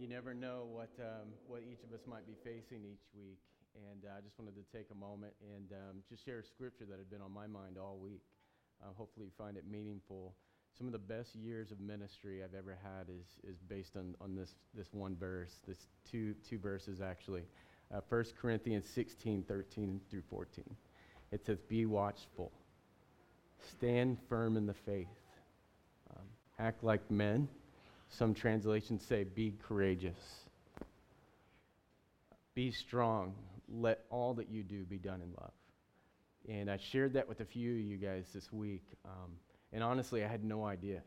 you never know what, um, what each of us might be facing each week. And uh, I just wanted to take a moment and um, just share a scripture that had been on my mind all week. Uh, hopefully, you find it meaningful. Some of the best years of ministry I've ever had is, is based on, on this, this one verse, this two, two verses actually. Uh, 1 Corinthians 16, 13 through 14. It says, Be watchful, stand firm in the faith, um, act like men. Some translations say, Be courageous, be strong, let all that you do be done in love. And I shared that with a few of you guys this week. Um, and honestly, I had no idea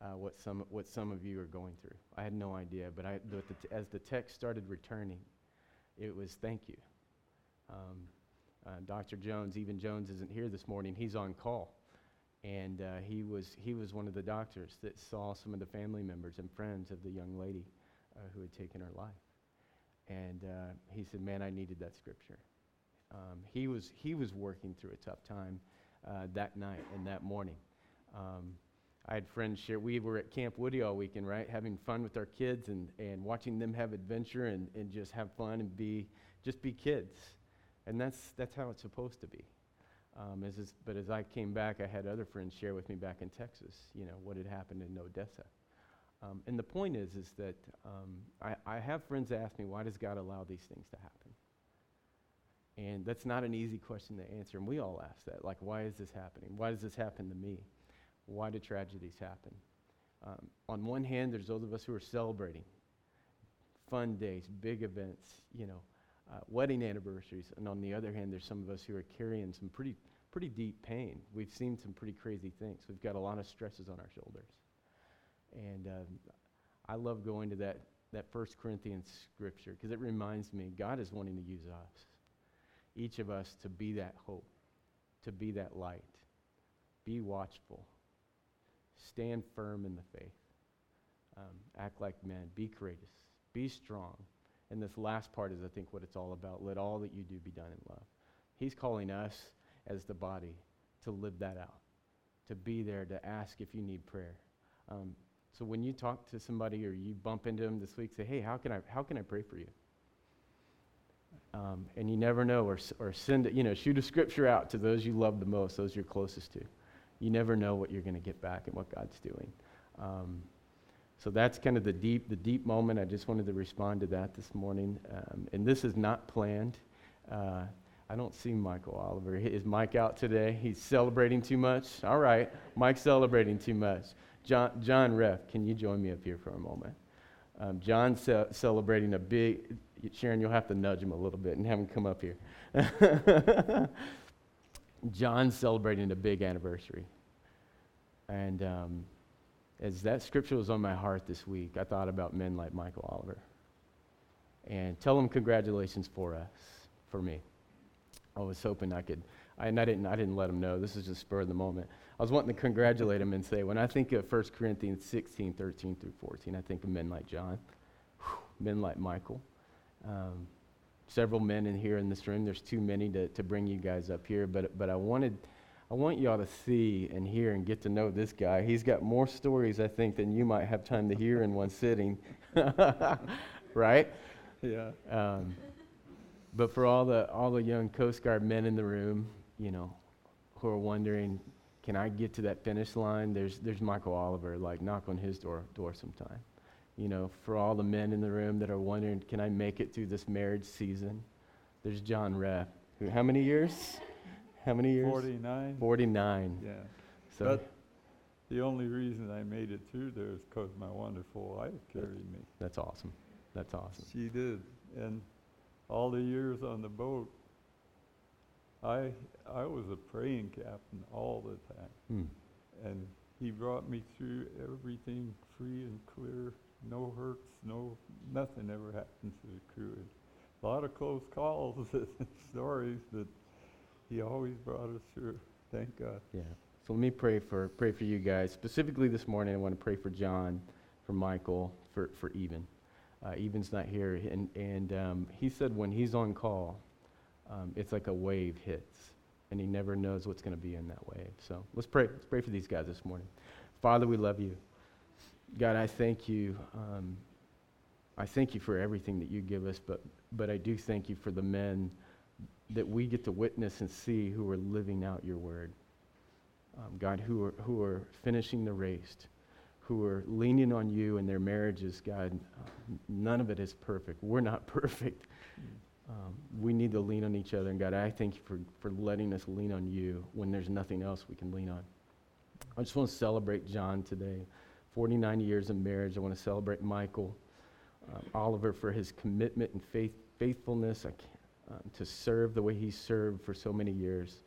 uh, what, some, what some of you are going through. I had no idea. But I, the, the, as the text started returning, it was thank you. Um, uh, Dr. Jones, even Jones isn't here this morning. He's on call. And uh, he, was, he was one of the doctors that saw some of the family members and friends of the young lady uh, who had taken her life. And uh, he said, Man, I needed that scripture. Um, he, was, he was working through a tough time uh, that night and that morning. Um, I had friends share, we were at Camp Woody all weekend, right? Having fun with our kids and, and watching them have adventure and, and just have fun and be, just be kids. And that's, that's how it's supposed to be. Um, as but as I came back, I had other friends share with me back in Texas, you know, what had happened in Odessa. Um, and the point is, is that um, I, I have friends ask me, why does God allow these things to happen? And that's not an easy question to answer. And we all ask that. Like, why is this happening? Why does this happen to me? Why do tragedies happen? Um, on one hand, there's those of us who are celebrating fun days, big events, you know, uh, wedding anniversaries. And on the other hand, there's some of us who are carrying some pretty, pretty deep pain. We've seen some pretty crazy things. We've got a lot of stresses on our shoulders. And um, I love going to that, that First Corinthians scripture because it reminds me God is wanting to use us each of us to be that hope, to be that light. Be watchful. Stand firm in the faith. Um, act like men. Be courageous. Be strong. And this last part is, I think, what it's all about. Let all that you do be done in love. He's calling us as the body to live that out, to be there, to ask if you need prayer. Um, so when you talk to somebody or you bump into them this week, say, hey, how can I, how can I pray for you? Um, and you never know, or, or send, you know, shoot a scripture out to those you love the most, those you're closest to. You never know what you're going to get back and what God's doing. Um, so that's kind of the deep, the deep moment. I just wanted to respond to that this morning. Um, and this is not planned. Uh, I don't see Michael Oliver. Is Mike out today? He's celebrating too much? All right. Mike's celebrating too much. John, John Reff, can you join me up here for a moment? Um, John's ce- celebrating a big, Sharon, you'll have to nudge him a little bit and have him come up here. John's celebrating a big anniversary. And um, as that scripture was on my heart this week, I thought about men like Michael Oliver. And tell him congratulations for us, for me. I was hoping I could, I, and I didn't, I didn't let him know. This is just spur of the moment. I was wanting to congratulate him and say, when I think of 1 Corinthians 16, 13 through 14, I think of men like John, men like Michael. Um, several men in here in this room. There's too many to, to bring you guys up here, but, but I wanted, I want y'all to see and hear and get to know this guy. He's got more stories, I think, than you might have time to hear in one sitting. right? Yeah. Um, but for all the all the young Coast Guard men in the room, you know, who are wondering, can I get to that finish line? There's there's Michael Oliver. Like knock on his door door sometime you know, for all the men in the room that are wondering, can I make it through this marriage season? There's John Reff. Who, how many years? How many years? 49. 49. Yeah. So But the only reason I made it through there is because my wonderful wife carried me. that's awesome. That's awesome. She did. And all the years on the boat, I, I was a praying captain all the time. Hmm. And he brought me through everything free and clear no hurts, no, nothing ever happened to the crew. A lot of close calls and stories, but he always brought us through. Thank God. Yeah. So let me pray for pray for you guys. Specifically this morning, I want to pray for John, for Michael, for for Even. Uh, Even's not here, and and um, he said when he's on call, um, it's like a wave hits, and he never knows what's going to be in that wave. So let's pray. Let's pray for these guys this morning. Father, we love you. God, I thank you um, I thank you for everything that you give us, but, but I do thank you for the men that we get to witness and see who are living out your word. Um, God, who are, who are finishing the race, who are leaning on you in their marriages, God. None of it is perfect. We're not perfect. Um, we need to lean on each other. And God, I thank you for, for letting us lean on you when there's nothing else we can lean on. I just want to celebrate John today. 49 years of marriage. I want to celebrate Michael, um, Oliver for his commitment and faith, faithfulness um, to serve the way he served for so many years.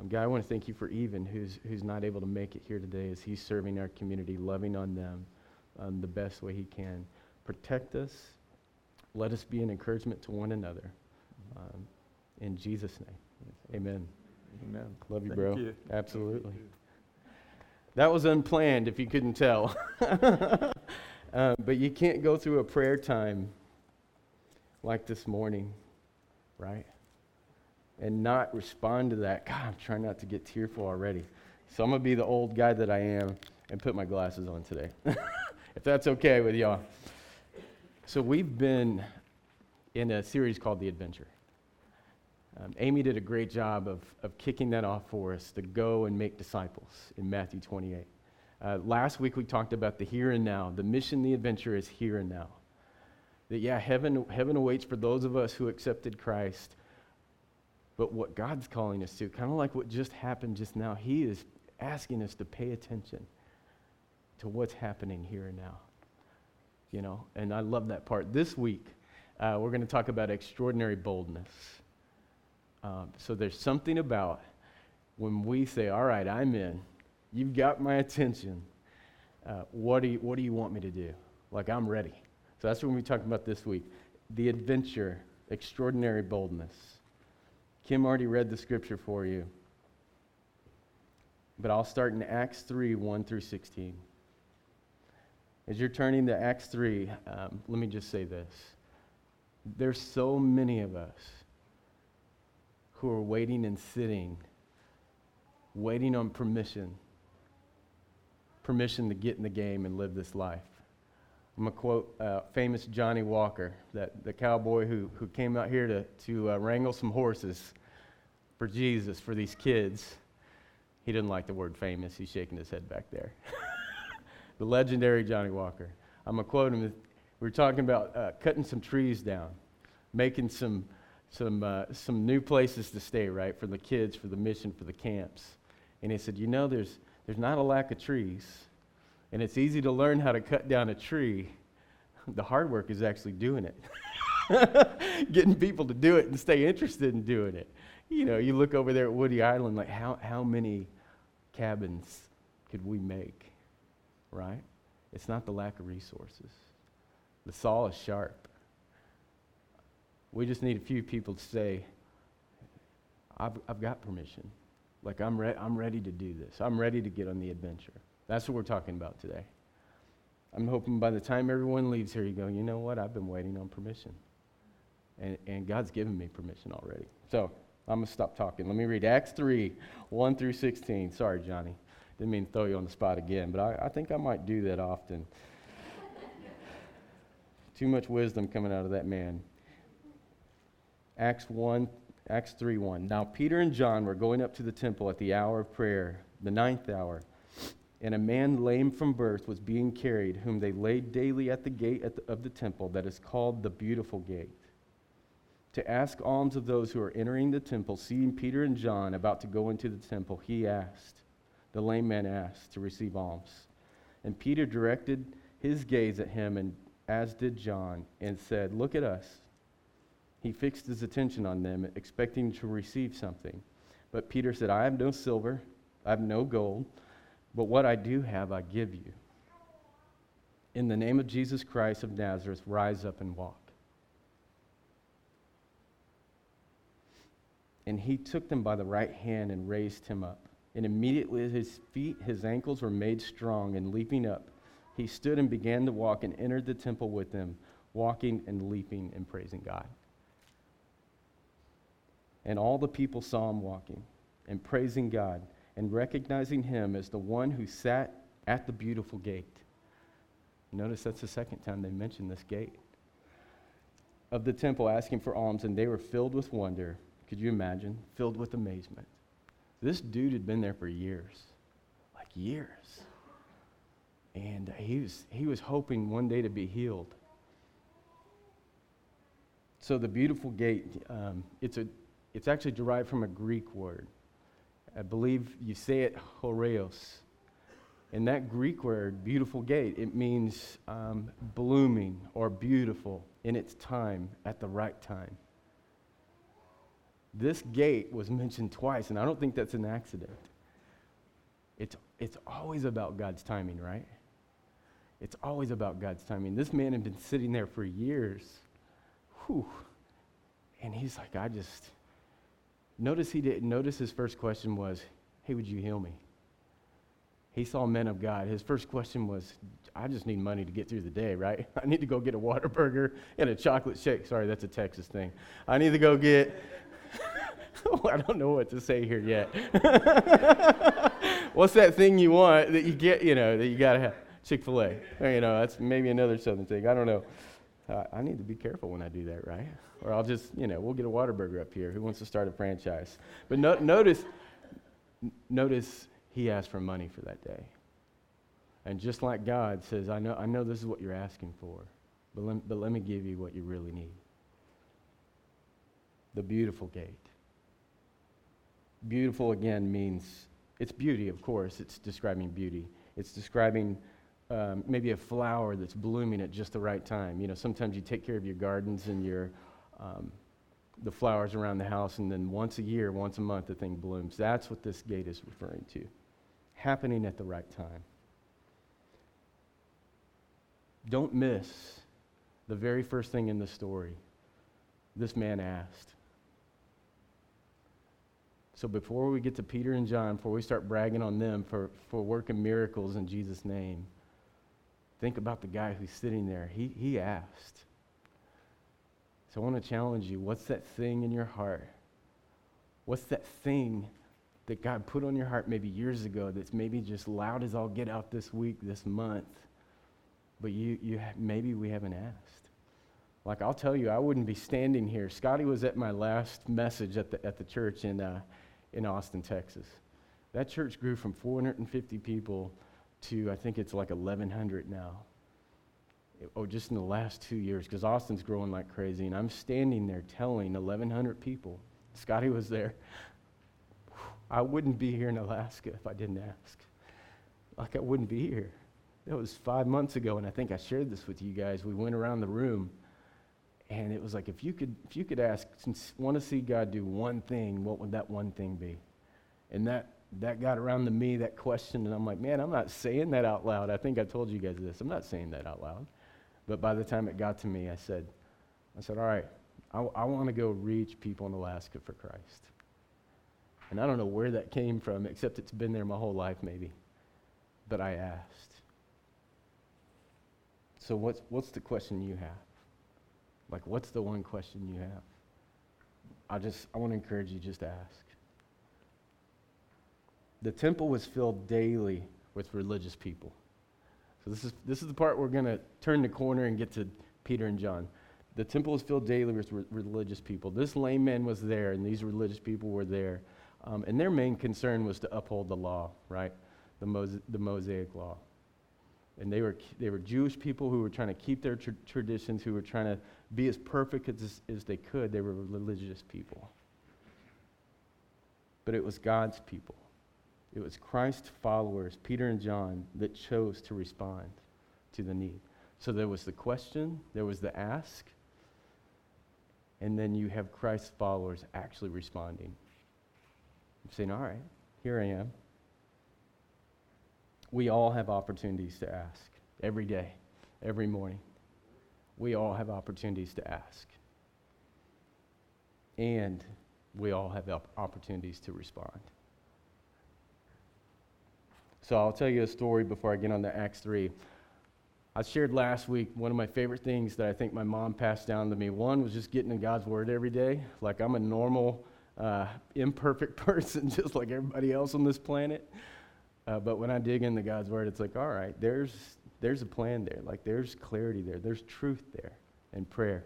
Um, God, I want to thank you for Even, who's, who's not able to make it here today as he's serving our community, loving on them um, the best way he can. Protect us. Let us be an encouragement to one another. Um, in Jesus' name, amen. Amen. Love you, Thank bro. you. Absolutely. That was unplanned, if you couldn't tell. uh, but you can't go through a prayer time like this morning, right? And not respond to that. God, I'm trying not to get tearful already. So I'm going to be the old guy that I am and put my glasses on today, if that's okay with y'all. So we've been in a series called The Adventure. Um, Amy did a great job of, of kicking that off for us to go and make disciples in Matthew 28. Uh, last week we talked about the here and now. The mission, the adventure is here and now. That, yeah, heaven, heaven awaits for those of us who accepted Christ. But what God's calling us to, kind of like what just happened just now, He is asking us to pay attention to what's happening here and now. You know, and I love that part. This week, uh, we're going to talk about extraordinary boldness. Um, so there's something about when we say, All right, I'm in, you've got my attention. Uh, what, do you, what do you want me to do? Like, I'm ready. So that's what we're talking about this week. The adventure, extraordinary boldness. Kim already read the scripture for you. But I'll start in Acts 3 1 through 16. As you're turning to Acts 3, um, let me just say this. There's so many of us who are waiting and sitting, waiting on permission, permission to get in the game and live this life. I'm going to quote uh, famous Johnny Walker, that, the cowboy who, who came out here to, to uh, wrangle some horses for Jesus, for these kids. He didn't like the word famous. He's shaking his head back there. the legendary Johnny Walker. I'm going to quote him. We were talking about uh, cutting some trees down, making some some, uh, some new places to stay, right, for the kids, for the mission, for the camps. And he said, You know, there's, there's not a lack of trees, and it's easy to learn how to cut down a tree. The hard work is actually doing it, getting people to do it and stay interested in doing it. You know, you look over there at Woody Island, like, how, how many cabins could we make, right? It's not the lack of resources. The saw is sharp. We just need a few people to say, I've, I've got permission. Like, I'm, re- I'm ready to do this. I'm ready to get on the adventure. That's what we're talking about today. I'm hoping by the time everyone leaves here, you go, you know what? I've been waiting on permission. And, and God's given me permission already. So I'm going to stop talking. Let me read Acts 3 1 through 16. Sorry, Johnny. Didn't mean to throw you on the spot again, but I, I think I might do that often. Too much wisdom coming out of that man. Acts 1, Acts 3 1. Now Peter and John were going up to the temple at the hour of prayer, the ninth hour. And a man lame from birth was being carried, whom they laid daily at the gate at the, of the temple that is called the Beautiful Gate, to ask alms of those who are entering the temple. Seeing Peter and John about to go into the temple, he asked, the lame man asked, to receive alms. And Peter directed his gaze at him, and as did John, and said, Look at us. He fixed his attention on them, expecting to receive something. But Peter said, I have no silver, I have no gold, but what I do have, I give you. In the name of Jesus Christ of Nazareth, rise up and walk. And he took them by the right hand and raised him up. And immediately his feet, his ankles were made strong, and leaping up, he stood and began to walk and entered the temple with them, walking and leaping and praising God. And all the people saw him walking and praising God and recognizing him as the one who sat at the beautiful gate. Notice that's the second time they mentioned this gate. of the temple asking for alms, and they were filled with wonder. Could you imagine? Filled with amazement. This dude had been there for years, like years. And he was, he was hoping one day to be healed. So the beautiful gate, um, it's, a, it's actually derived from a Greek word. I believe you say it horaios. And that Greek word, beautiful gate, it means um, blooming or beautiful in its time, at the right time. This gate was mentioned twice, and I don't think that's an accident. It's, it's always about God's timing, right? It's always about God's timing. This man had been sitting there for years. Whew. And he's like, I just. Notice he didn't. Notice his first question was, Hey, would you heal me? He saw men of God. His first question was, I just need money to get through the day, right? I need to go get a Whataburger and a chocolate shake. Sorry, that's a Texas thing. I need to go get. I don't know what to say here yet. What's that thing you want that you get, you know, that you got to have? Chick fil A. You know, that's maybe another southern thing. I don't know. Uh, I need to be careful when I do that, right? Or I'll just, you know, we'll get a Whataburger up here. Who wants to start a franchise? But no, notice, notice he asked for money for that day. And just like God says, I know, I know this is what you're asking for, but let, but let me give you what you really need. The beautiful gate. Beautiful, again, means it's beauty, of course. It's describing beauty. It's describing um, maybe a flower that's blooming at just the right time. You know, sometimes you take care of your gardens and your um, the flowers around the house, and then once a year, once a month, the thing blooms. That's what this gate is referring to, happening at the right time. Don't miss the very first thing in the story. This man asked. So before we get to Peter and John, before we start bragging on them for, for working miracles in Jesus' name, think about the guy who's sitting there. He, he asked. So I want to challenge you what's that thing in your heart? What's that thing that God put on your heart maybe years ago that's maybe just loud as I'll get out this week, this month, but you, you maybe we haven't asked? Like I'll tell you, I wouldn't be standing here. Scotty was at my last message at the, at the church in, uh, in Austin, Texas. That church grew from 450 people to I think it's like 1,100 now. oh, just in the last two years, because Austin's growing like crazy. And I'm standing there telling 1,100 people, Scotty was there, I wouldn't be here in Alaska if I didn't ask. Like I wouldn't be here. That was five months ago, and I think I shared this with you guys. We went around the room, and it was like, if you could, if you could ask, want to see God do one thing, what would that one thing be? And that that got around to me, that question, and I'm like, man, I'm not saying that out loud. I think I told you guys this. I'm not saying that out loud. But by the time it got to me, I said, I said, all right, I, I want to go reach people in Alaska for Christ. And I don't know where that came from, except it's been there my whole life, maybe. But I asked. So what's, what's the question you have? Like, what's the one question you have? I just, I want to encourage you just to ask. The temple was filled daily with religious people. So this is, this is the part we're going to turn the corner and get to Peter and John. The temple was filled daily with re- religious people. This lame man was there, and these religious people were there. Um, and their main concern was to uphold the law, right? The, Mose- the Mosaic law. And they were, they were Jewish people who were trying to keep their tr- traditions, who were trying to be as perfect as, as they could. They were religious people. But it was God's people. It was Christ's followers, Peter and John, that chose to respond to the need. So there was the question, there was the ask, and then you have Christ's followers actually responding. I'm saying, all right, here I am. We all have opportunities to ask every day, every morning. We all have opportunities to ask. And we all have opportunities to respond. So I'll tell you a story before I get on to Acts 3. I shared last week one of my favorite things that I think my mom passed down to me. One was just getting in God's Word every day. Like I'm a normal, uh, imperfect person, just like everybody else on this planet. Uh, but when I dig into God's Word, it's like, all right, there's, there's a plan there. Like there's clarity there, there's truth there, and prayer.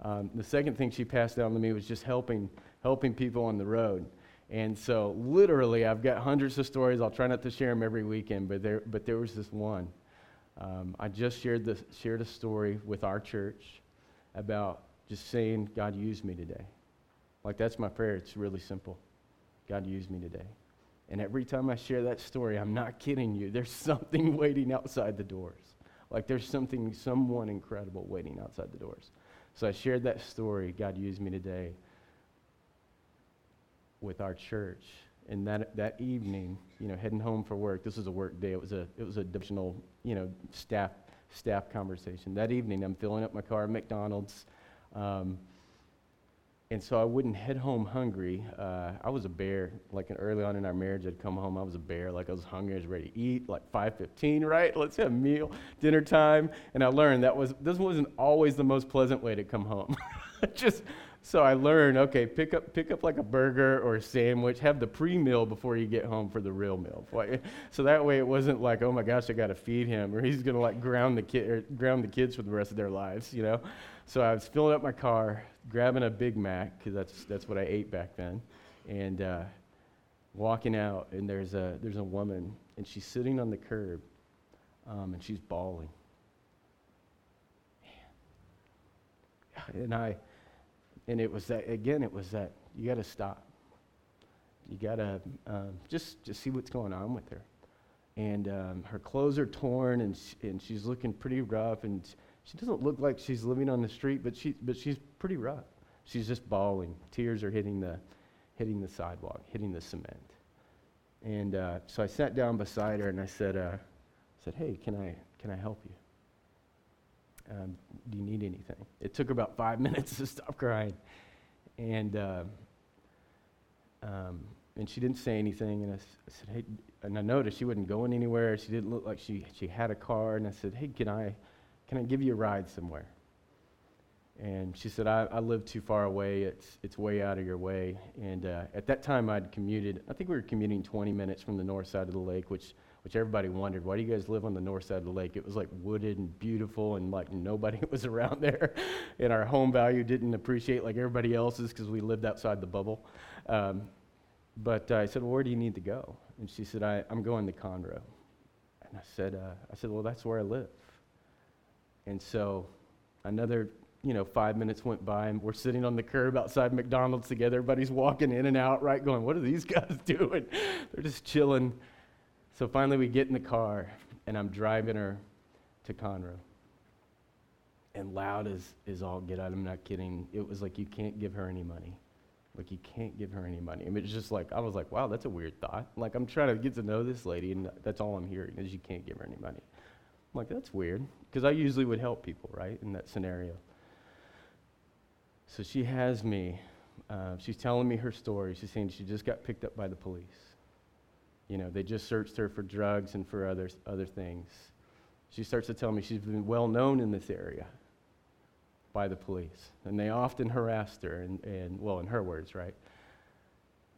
Um, the second thing she passed down to me was just helping, helping people on the road. And so, literally, I've got hundreds of stories. I'll try not to share them every weekend, but there, but there was this one. Um, I just shared, this, shared a story with our church about just saying, God, use me today. Like, that's my prayer. It's really simple. God, use me today. And every time I share that story, I'm not kidding you, there's something waiting outside the doors. Like, there's something, someone incredible waiting outside the doors. So I shared that story, God used me today, with our church. And that, that evening, you know, heading home for work, this was a work day. It was a, it was a divisional, you know, staff, staff conversation. That evening, I'm filling up my car at McDonald's. Um, and so I wouldn't head home hungry. Uh, I was a bear. Like early on in our marriage, I'd come home. I was a bear. Like I was hungry. I was ready to eat. Like 5:15, right? Let's have a meal, dinner time. And I learned that was this wasn't always the most pleasant way to come home. Just so I learned. Okay, pick up pick up like a burger or a sandwich. Have the pre-meal before you get home for the real meal. So that way it wasn't like, oh my gosh, I got to feed him, or he's gonna like ground the kid, ground the kids for the rest of their lives, you know. So I was filling up my car, grabbing a Big Mac, because that's, that's what I ate back then, and uh, walking out, and there's a, there's a woman, and she's sitting on the curb, um, and she's bawling. And I, and it was that, again, it was that, you got to stop. You got to um, just, just see what's going on with her. And um, her clothes are torn, and, she, and she's looking pretty rough, and she doesn't look like she's living on the street, but, she, but she's pretty rough. She's just bawling. Tears are hitting the, hitting the sidewalk, hitting the cement. And uh, so I sat down beside her and I said, uh, I said, hey, can I, can I help you? Um, do you need anything? It took about five minutes to stop crying. And, uh, um, and she didn't say anything. And I, I, said, hey, and I noticed she wasn't going anywhere. She didn't look like she, she had a car. And I said, hey, can I, can I give you a ride somewhere? And she said, I, I live too far away. It's, it's way out of your way. And uh, at that time, I'd commuted, I think we were commuting 20 minutes from the north side of the lake, which, which everybody wondered, why do you guys live on the north side of the lake? It was like wooded and beautiful, and like nobody was around there. and our home value didn't appreciate like everybody else's because we lived outside the bubble. Um, but uh, I said, well, where do you need to go? And she said, I, I'm going to Conroe. And I said, uh, I said, well, that's where I live. And so another, you know, five minutes went by and we're sitting on the curb outside McDonald's together. Everybody's walking in and out, right? Going, what are these guys doing? They're just chilling. So finally we get in the car and I'm driving her to Conroe. And loud as, as all get out, I'm not kidding. It was like, you can't give her any money. Like, you can't give her any money. Mean, it's just like, I was like, wow, that's a weird thought. Like, I'm trying to get to know this lady, and that's all I'm hearing is you can't give her any money. I'm like, that's weird, because I usually would help people, right, in that scenario. So she has me. Uh, she's telling me her story. She's saying she just got picked up by the police. You know, they just searched her for drugs and for other, other things. She starts to tell me she's been well known in this area by the police. And they often harassed her, and, and well, in her words, right?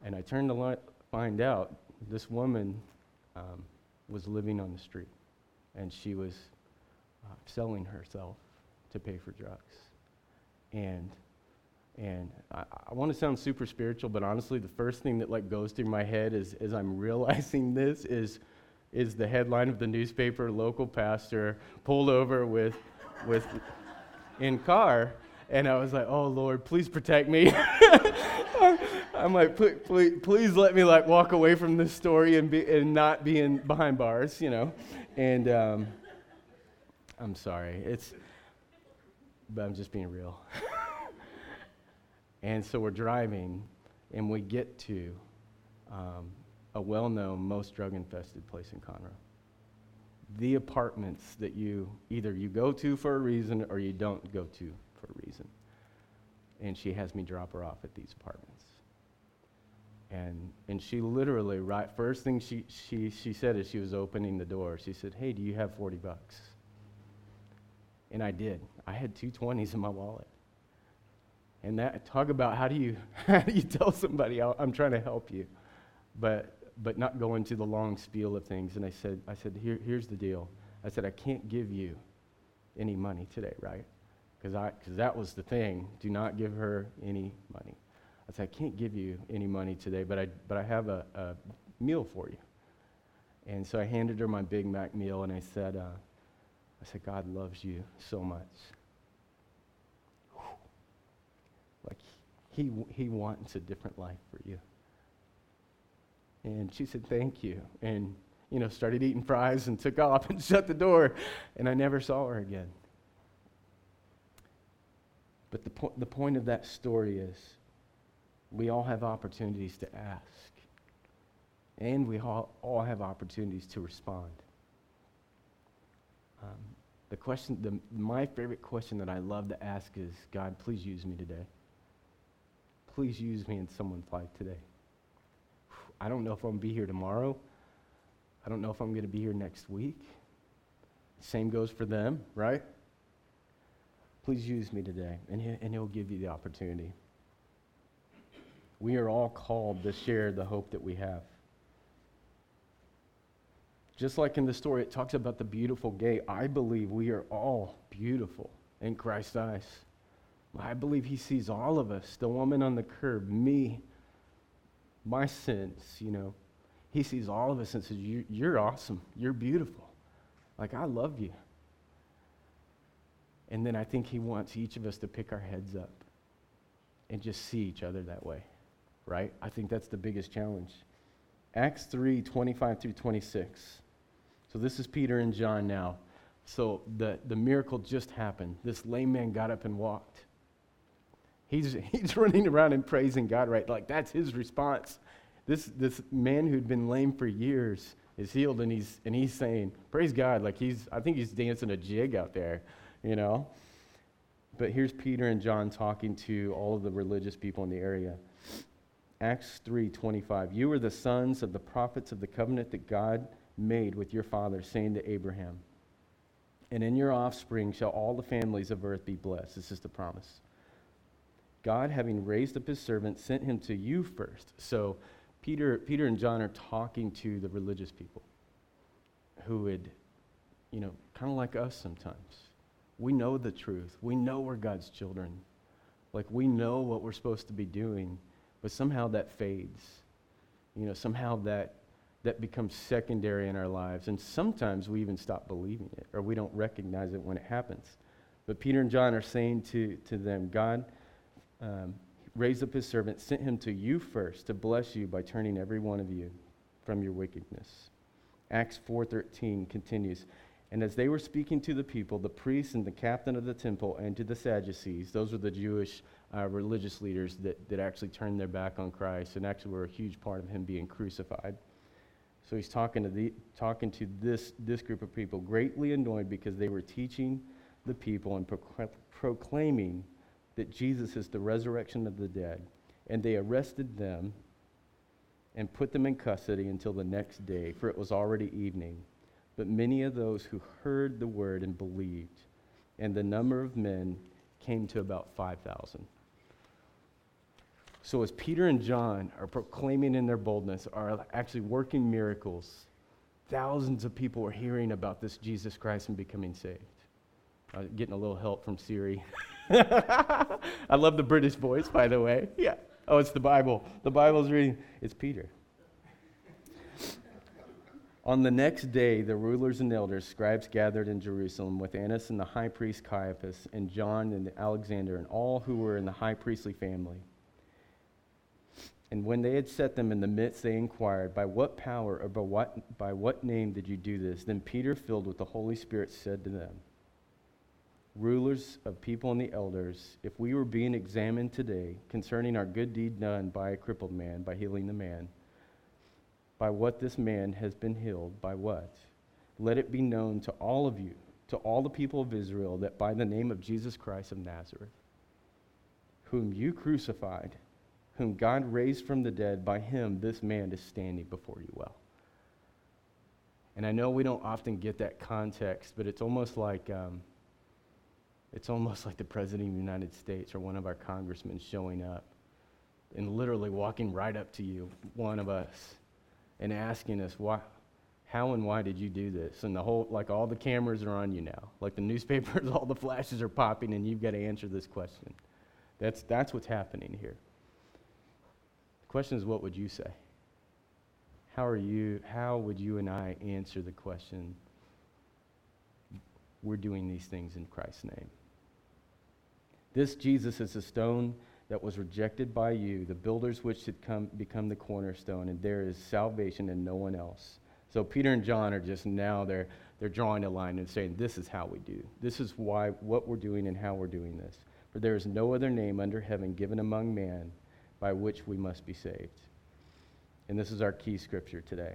And I turned to find out this woman um, was living on the street and she was uh, selling herself to pay for drugs. And and I, I want to sound super spiritual, but honestly, the first thing that like goes through my head is as I'm realizing this is is the headline of the newspaper: local pastor pulled over with with in car. And I was like, "Oh Lord, please protect me." I'm like, please, please, let me like walk away from this story and be and not be in behind bars, you know. And um, I'm sorry, it's, but I'm just being real. and so we're driving, and we get to um, a well-known, most drug-infested place in Conroe. The apartments that you either you go to for a reason or you don't go to for a reason. And she has me drop her off at these apartments. And, and she literally, right, first thing she, she, she said as she was opening the door, she said, Hey, do you have 40 bucks? And I did. I had two 20s in my wallet. And that, talk about how do you, how do you tell somebody, oh, I'm trying to help you, but, but not go into the long spiel of things. And I said, I said Here, here's the deal. I said, I can't give you any money today, right? because because that was the thing. Do not give her any money. I said, I can't give you any money today, but I, but I have a, a meal for you. And so I handed her my Big Mac meal, and I said, uh, I said, God loves you so much. Like, he, he wants a different life for you. And she said, Thank you. And, you know, started eating fries and took off and shut the door. And I never saw her again. But the, po- the point of that story is we all have opportunities to ask, and we all, have opportunities to respond. Um, the question, the, my favorite question that I love to ask is God, please use me today. Please use me in someone's life today. I don't know if I'm going to be here tomorrow. I don't know if I'm going to be here next week. Same goes for them, right? Please use me today, and, he, and He'll give you the opportunity. We are all called to share the hope that we have. Just like in the story, it talks about the beautiful gate. I believe we are all beautiful in Christ's eyes. I believe He sees all of us the woman on the curb, me, my sins, you know. He sees all of us and says, You're awesome. You're beautiful. Like, I love you. And then I think He wants each of us to pick our heads up and just see each other that way, right? I think that's the biggest challenge. Acts 3 25 through 26. So this is Peter and John now. So the, the miracle just happened. This lame man got up and walked. He's, he's running around and praising God, right? Like that's his response. This, this man who'd been lame for years is healed and he's, and he's saying, Praise God. Like he's, I think he's dancing a jig out there, you know? But here's Peter and John talking to all of the religious people in the area. Acts 3:25 You are the sons of the prophets of the covenant that God made with your father, saying to Abraham, And in your offspring shall all the families of earth be blessed. This is the promise. God, having raised up his servant, sent him to you first. So Peter, Peter and John are talking to the religious people who would, you know, kind of like us sometimes. We know the truth. We know we're God's children. Like we know what we're supposed to be doing, but somehow that fades. You know, somehow that that becomes secondary in our lives. And sometimes we even stop believing it or we don't recognize it when it happens. But Peter and John are saying to, to them, God um, raised up his servant, sent him to you first to bless you by turning every one of you from your wickedness. Acts 4.13 continues, And as they were speaking to the people, the priests and the captain of the temple and to the Sadducees, those were the Jewish uh, religious leaders that, that actually turned their back on Christ and actually were a huge part of him being crucified. So he's talking to, the, talking to this, this group of people, greatly annoyed because they were teaching the people and proclaiming that Jesus is the resurrection of the dead. And they arrested them and put them in custody until the next day, for it was already evening. But many of those who heard the word and believed, and the number of men came to about 5,000. So, as Peter and John are proclaiming in their boldness, are actually working miracles, thousands of people are hearing about this Jesus Christ and becoming saved. Uh, getting a little help from Siri. I love the British voice, by the way. Yeah. Oh, it's the Bible. The Bible's reading. It's Peter. On the next day, the rulers and elders, scribes gathered in Jerusalem with Annas and the high priest Caiaphas, and John and Alexander, and all who were in the high priestly family. And when they had set them in the midst, they inquired, By what power or by what, by what name did you do this? Then Peter, filled with the Holy Spirit, said to them, Rulers of people and the elders, if we were being examined today concerning our good deed done by a crippled man, by healing the man, by what this man has been healed, by what? Let it be known to all of you, to all the people of Israel, that by the name of Jesus Christ of Nazareth, whom you crucified, whom God raised from the dead, by him this man is standing before you well. And I know we don't often get that context, but it's almost like um, it's almost like the president of the United States or one of our congressmen showing up and literally walking right up to you, one of us, and asking us, "Why? How and why did you do this? And the whole, like all the cameras are on you now. Like the newspapers, all the flashes are popping, and you've got to answer this question. That's, that's what's happening here. The question is, what would you say? How are you, how would you and I answer the question, we're doing these things in Christ's name? This Jesus is a stone that was rejected by you, the builders which should come, become the cornerstone, and there is salvation in no one else. So Peter and John are just now they're they're drawing a line and saying this is how we do. This is why what we're doing and how we're doing this. For there is no other name under heaven given among man by which we must be saved. And this is our key scripture today.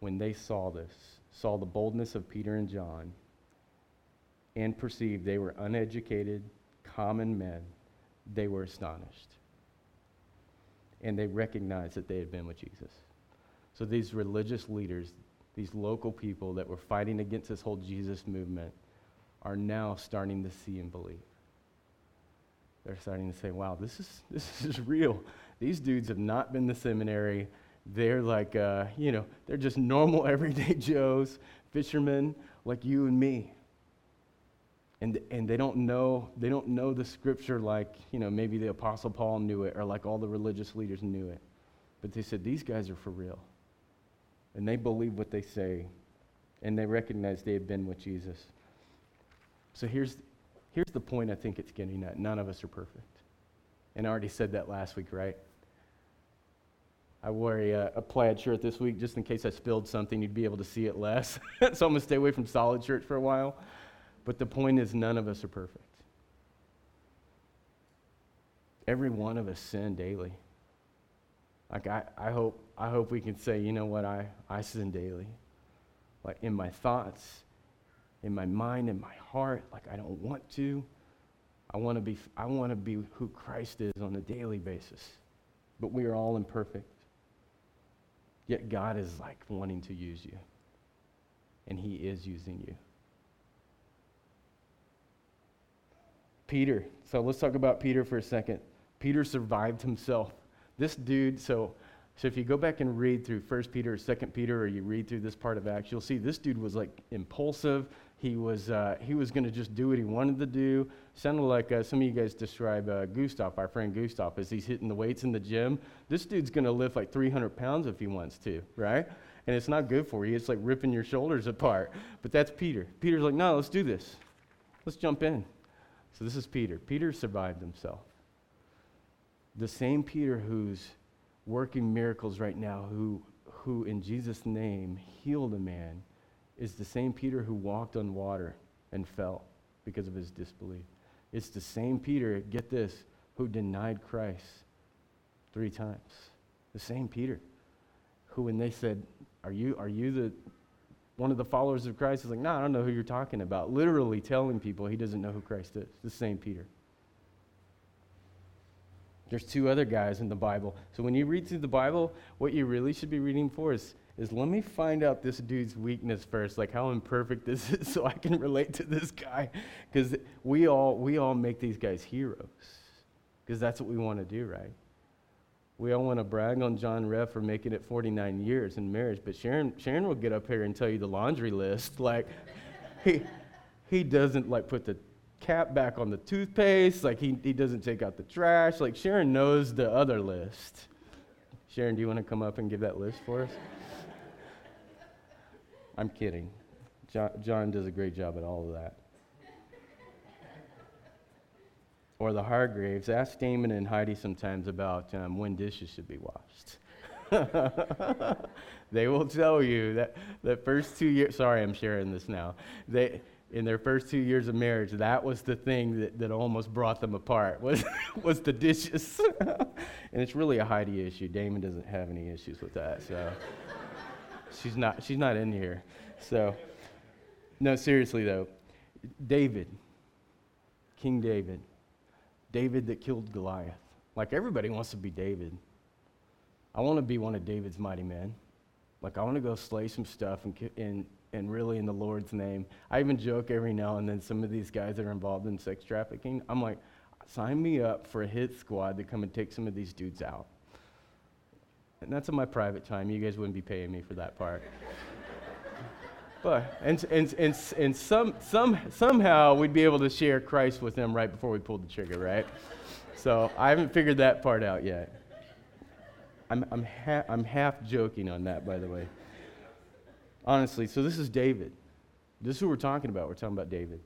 When they saw this, saw the boldness of Peter and John, and perceived they were uneducated, common men, they were astonished and they recognized that they had been with Jesus. So these religious leaders, these local people that were fighting against this whole Jesus movement, are now starting to see and believe. They're starting to say, wow, this is, this is real. These dudes have not been to seminary. They're like, uh, you know, they're just normal, everyday Joes, fishermen like you and me and, and they don't know they don't know the scripture like you know maybe the apostle paul knew it or like all the religious leaders knew it but they said these guys are for real and they believe what they say and they recognize they had been with jesus so here's here's the point i think it's getting at none of us are perfect and i already said that last week right I wore a, uh, a, plaid shirt this week just in case I spilled something, you'd be able to see it less. so I'm going to stay away from solid shirts for a while. But the point is, none of us are perfect. Every one of us sin daily. Like, I, I, hope, I hope we can say, you know what, I, I sin daily. Like, in my thoughts, in my mind, in my heart, like, I don't want to. I want to be, I want to be who Christ is on a daily basis. But we are all imperfect. Yet God is like wanting to use you. And He is using you. Peter. So let's talk about Peter for a second. Peter survived himself. This dude, so, so if you go back and read through 1 Peter or 2 Peter, or you read through this part of Acts, you'll see this dude was like impulsive. He was, uh, he was going to just do what he wanted to do. Sounded like uh, some of you guys describe uh, Gustav, our friend Gustav, as he's hitting the weights in the gym. This dude's going to lift like 300 pounds if he wants to, right? And it's not good for you. It's like ripping your shoulders apart. But that's Peter. Peter's like, no, let's do this. Let's jump in. So this is Peter. Peter survived himself. The same Peter who's working miracles right now, who, who in Jesus' name healed a man, is the same Peter who walked on water and fell because of his disbelief. It's the same Peter, get this, who denied Christ three times. The same Peter who, when they said, Are you, are you the one of the followers of Christ He's like, no, I don't know who you're talking about. Literally telling people he doesn't know who Christ is. The same Peter. There's two other guys in the Bible. So when you read through the Bible, what you really should be reading for is, is let me find out this dude's weakness first, like how imperfect this is, so I can relate to this guy. Because we all, we all make these guys heroes. Because that's what we want to do, right? We all want to brag on John Rev for making it 49 years in marriage, but Sharon, Sharon will get up here and tell you the laundry list. Like, he, he doesn't like put the cap back on the toothpaste. Like, he, he doesn't take out the trash. Like, Sharon knows the other list. Sharon, do you want to come up and give that list for us? I'm kidding. John, John does a great job at all of that or the Hargraves, ask Damon and Heidi sometimes about um, when dishes should be washed. they will tell you that the first two years, sorry, I'm sharing this now. They, in their first two years of marriage, that was the thing that, that almost brought them apart, was, was the dishes. and it's really a Heidi issue. Damon doesn't have any issues with that, so she's, not, she's not in here. So, no, seriously though, David, King David, David that killed Goliath. Like everybody wants to be David. I want to be one of David's mighty men. Like I want to go slay some stuff and, and, and really in the Lord's name. I even joke every now and then some of these guys that are involved in sex trafficking. I'm like, sign me up for a hit squad to come and take some of these dudes out. And that's in my private time. You guys wouldn't be paying me for that part. but, and, and, and, and some, some, somehow we'd be able to share Christ with them right before we pulled the trigger, right? So I haven't figured that part out yet. I'm, I'm, ha- I'm half joking on that, by the way. Honestly, so this is David. This is who we're talking about. We're talking about David.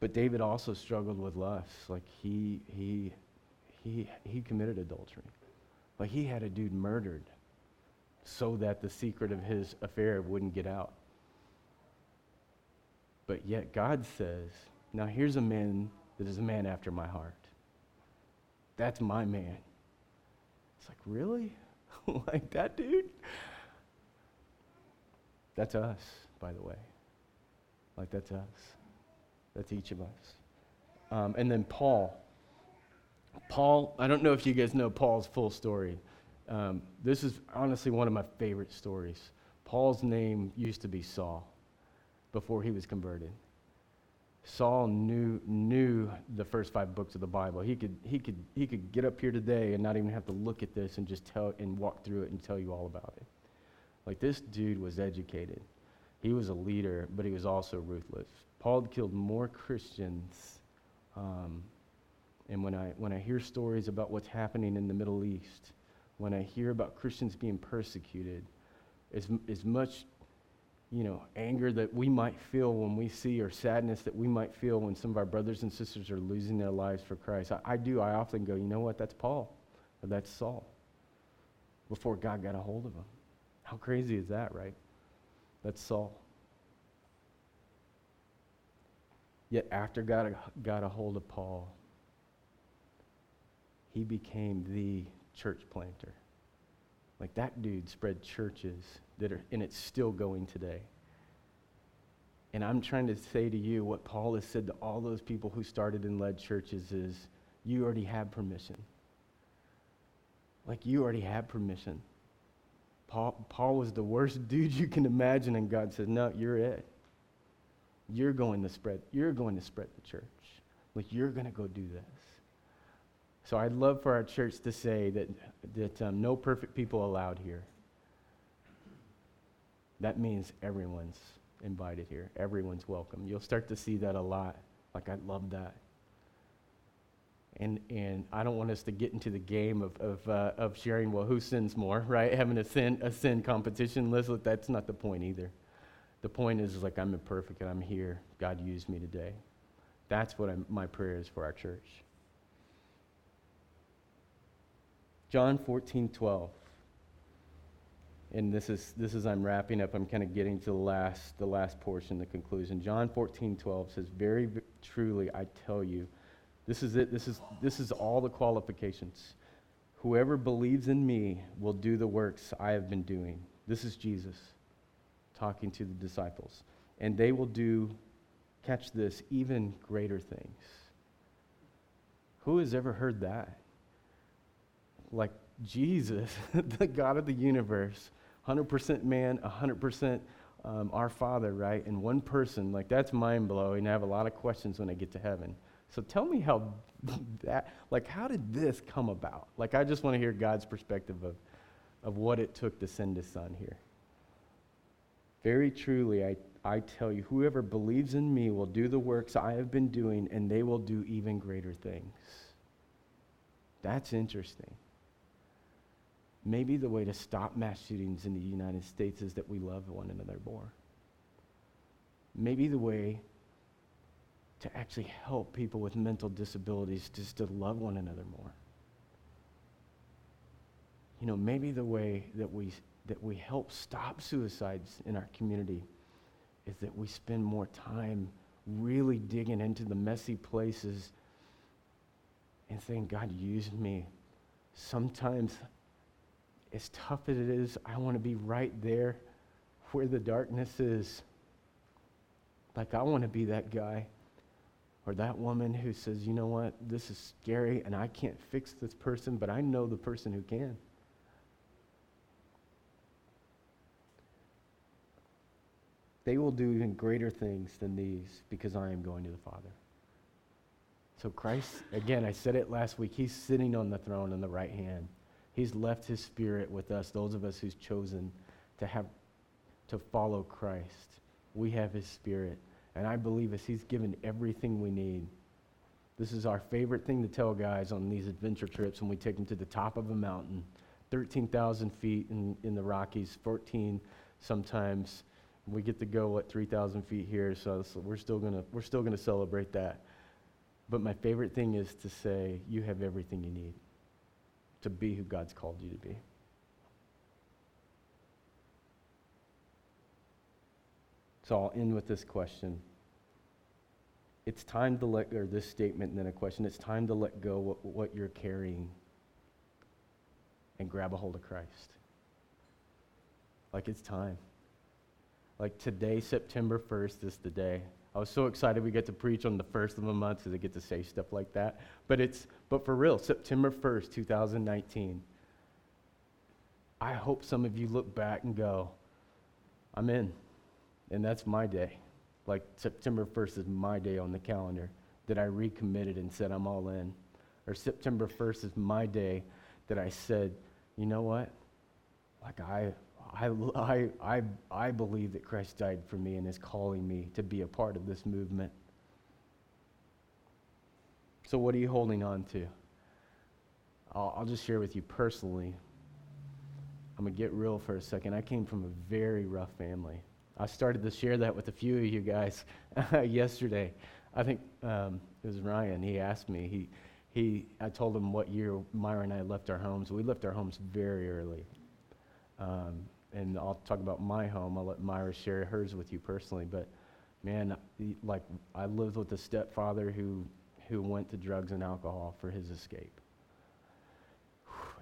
But David also struggled with lust. Like he he he he committed adultery. Like he had a dude murdered so that the secret of his affair wouldn't get out. But yet God says, now here's a man that is a man after my heart. That's my man. It's like, really? like that dude? That's us, by the way. Like, that's us. That's each of us. Um, and then Paul. Paul, I don't know if you guys know Paul's full story. Um, this is honestly one of my favorite stories. Paul's name used to be Saul before he was converted. Saul knew, knew the first five books of the Bible. He could, he, could, he could get up here today and not even have to look at this and just tell and walk through it and tell you all about it. Like this dude was educated. He was a leader, but he was also ruthless. Paul killed more Christians. Um, and when I, when I hear stories about what's happening in the Middle East, when I hear about Christians being persecuted, as, as much you know, anger that we might feel when we see, or sadness that we might feel when some of our brothers and sisters are losing their lives for Christ. I, I do. I often go, you know what? That's Paul, or that's Saul. Before God got a hold of him. How crazy is that, right? That's Saul. Yet after God got a hold of Paul, he became the church planter. Like that dude spread churches that are, and it's still going today. And I'm trying to say to you what Paul has said to all those people who started and led churches is you already have permission. Like you already have permission. Paul, Paul was the worst dude you can imagine, and God said, No, you're it. You're going to spread, you're going to spread the church. Like you're going to go do this. So I'd love for our church to say that, that um, no perfect people allowed here. That means everyone's invited here. Everyone's welcome. You'll start to see that a lot. Like, I love that. And, and I don't want us to get into the game of, of, uh, of sharing, well, who sins more, right? Having a sin, a sin competition. Leslie, that's not the point either. The point is, is like, I'm imperfect and I'm here. God used me today. That's what I'm, my prayer is for our church. John 14, 12 and this is this is I'm wrapping up. I'm kind of getting to the last the last portion, the conclusion. John 14, 12 says, Very truly I tell you, this is it, this is this is all the qualifications. Whoever believes in me will do the works I have been doing. This is Jesus talking to the disciples. And they will do, catch this, even greater things. Who has ever heard that? Like Jesus, the God of the universe, 100% man, 100% um, our Father, right? And one person, like that's mind blowing. I have a lot of questions when I get to heaven. So tell me how that, like, how did this come about? Like, I just want to hear God's perspective of, of what it took to send his son here. Very truly, I, I tell you, whoever believes in me will do the works I have been doing, and they will do even greater things. That's interesting. Maybe the way to stop mass shootings in the United States is that we love one another more. Maybe the way to actually help people with mental disabilities just to love one another more. You know, maybe the way that we, that we help stop suicides in our community is that we spend more time really digging into the messy places and saying, God, use me. Sometimes as tough as it is, I want to be right there where the darkness is. Like, I want to be that guy or that woman who says, you know what, this is scary and I can't fix this person, but I know the person who can. They will do even greater things than these because I am going to the Father. So, Christ, again, I said it last week, he's sitting on the throne in the right hand He's left his spirit with us, those of us who's chosen to have to follow Christ. We have his spirit. And I believe as he's given everything we need. This is our favorite thing to tell guys on these adventure trips when we take them to the top of a mountain, 13,000 feet in, in the Rockies, 14 sometimes. We get to go, at 3,000 feet here, so, we're still going to we're still gonna celebrate that. But my favorite thing is to say, you have everything you need to be who God's called you to be. So I'll end with this question. It's time to let, or this statement and then a question, it's time to let go what, what you're carrying and grab a hold of Christ. Like it's time. Like today, September 1st, is the day. I was so excited we get to preach on the first of the month because I get to say stuff like that. But it's, but for real, September 1st, 2019. I hope some of you look back and go, I'm in. And that's my day. Like September 1st is my day on the calendar that I recommitted and said, I'm all in. Or September 1st is my day that I said, you know what? Like I, I, I, I, I believe that Christ died for me and is calling me to be a part of this movement. So, what are you holding on to? I'll, I'll just share with you personally. I'm going to get real for a second. I came from a very rough family. I started to share that with a few of you guys yesterday. I think um, it was Ryan. He asked me. He, he, I told him what year Myra and I left our homes. We left our homes very early. Um, and I'll talk about my home. I'll let Myra share hers with you personally. But man, like I lived with a stepfather who, who went to drugs and alcohol for his escape.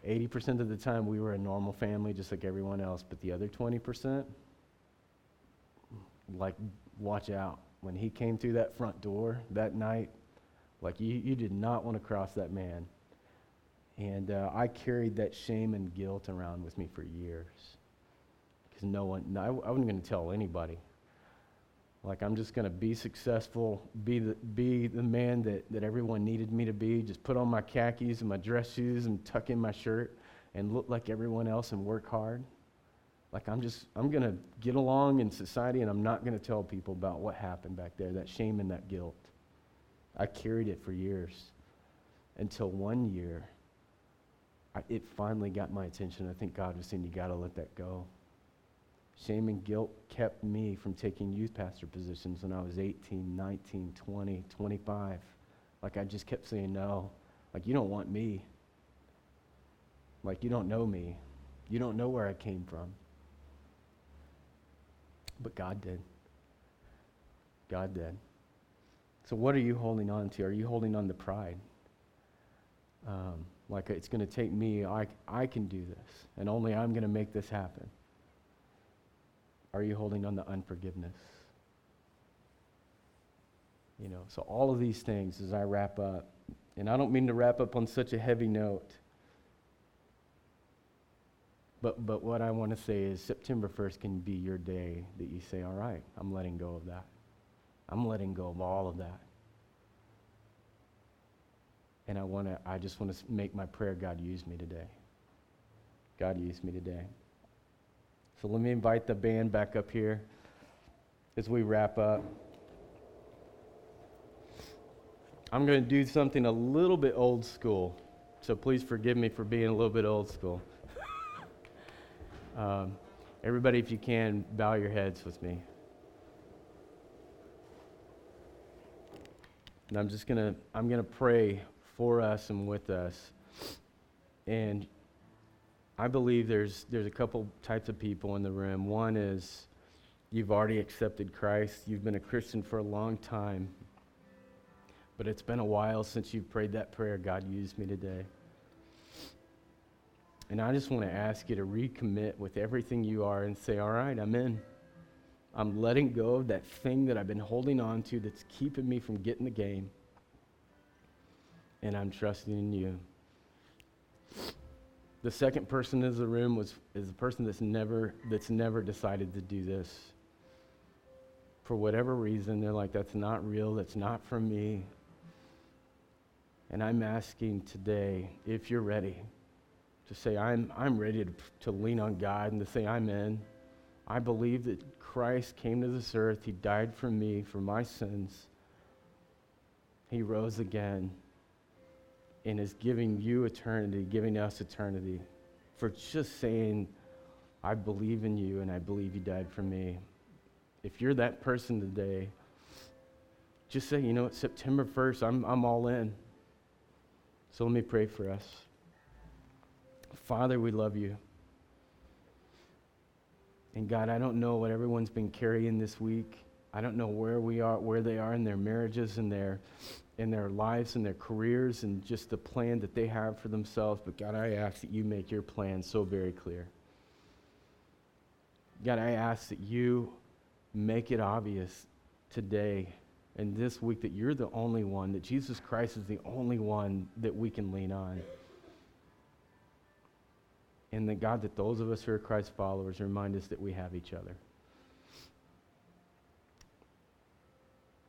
80% of the time we were a normal family just like everyone else, but the other 20%, like, watch out. When he came through that front door that night, like, you, you did not want to cross that man. And uh, I carried that shame and guilt around with me for years. Because no one, no, I, I wasn't going to tell anybody. Like, I'm just going to be successful, be the, be the man that, that everyone needed me to be, just put on my khakis and my dress shoes and tuck in my shirt and look like everyone else and work hard. Like, I'm just, I'm going to get along in society and I'm not going to tell people about what happened back there, that shame and that guilt. I carried it for years until one year I, it finally got my attention. I think God was saying, You got to let that go. Shame and guilt kept me from taking youth pastor positions when I was 18, 19, 20, 25. Like, I just kept saying no. Like, you don't want me. Like, you don't know me. You don't know where I came from. But God did. God did. So, what are you holding on to? Are you holding on to pride? Um, like it's going to take me, I, I can do this, and only I'm going to make this happen. Are you holding on to unforgiveness? You know, so all of these things as I wrap up, and I don't mean to wrap up on such a heavy note, but, but what I want to say is September 1st can be your day that you say, all right, I'm letting go of that. I'm letting go of all of that. And I want to, I just want to make my prayer, God, use me today. God, use me today. So let me invite the band back up here as we wrap up. I'm going to do something a little bit old school. So please forgive me for being a little bit old school. Um, everybody, if you can, bow your heads with me. And I'm just going to, I'm going to pray for us and with us. And I believe there's, there's a couple types of people in the room. One is you've already accepted Christ, you've been a Christian for a long time, but it's been a while since you've prayed that prayer God, used me today. And I just want to ask you to recommit with everything you are and say, All right, I'm in. I'm letting go of that thing that I've been holding on to that's keeping me from getting the game and I'm trusting in you. The second person in the room was, is a person that's never, that's never decided to do this. For whatever reason, they're like, that's not real, that's not for me. And I'm asking today, if you're ready, to say, I'm, I'm ready to, to lean on God and to say, I'm in. I believe that Christ came to this earth. He died for me, for my sins. He rose again and is giving you eternity, giving us eternity for just saying, I believe in you and I believe you died for me. If you're that person today, just say, you know what, September 1st, I'm, I'm all in. So let me pray for us. Father, we love you. And God, I don't know what everyone's been carrying this week. I don't know where we are, where they are in their marriages and their in their lives and their careers and just the plan that they have for themselves. But God, I ask that you make your plan so very clear. God, I ask that you make it obvious today and this week that you're the only one, that Jesus Christ is the only one that we can lean on. And that God, that those of us who are Christ followers remind us that we have each other.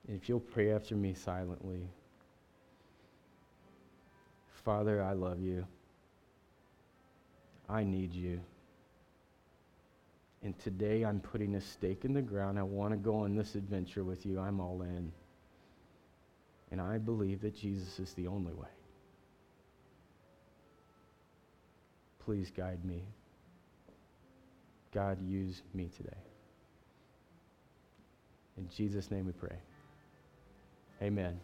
And if you'll pray after me silently, Father, I love you. I need you. And today I'm putting a stake in the ground. I want to go on this adventure with you. I'm all in. And I believe that Jesus is the only way. Please guide me. God, use me today. In Jesus' name we pray. Amen.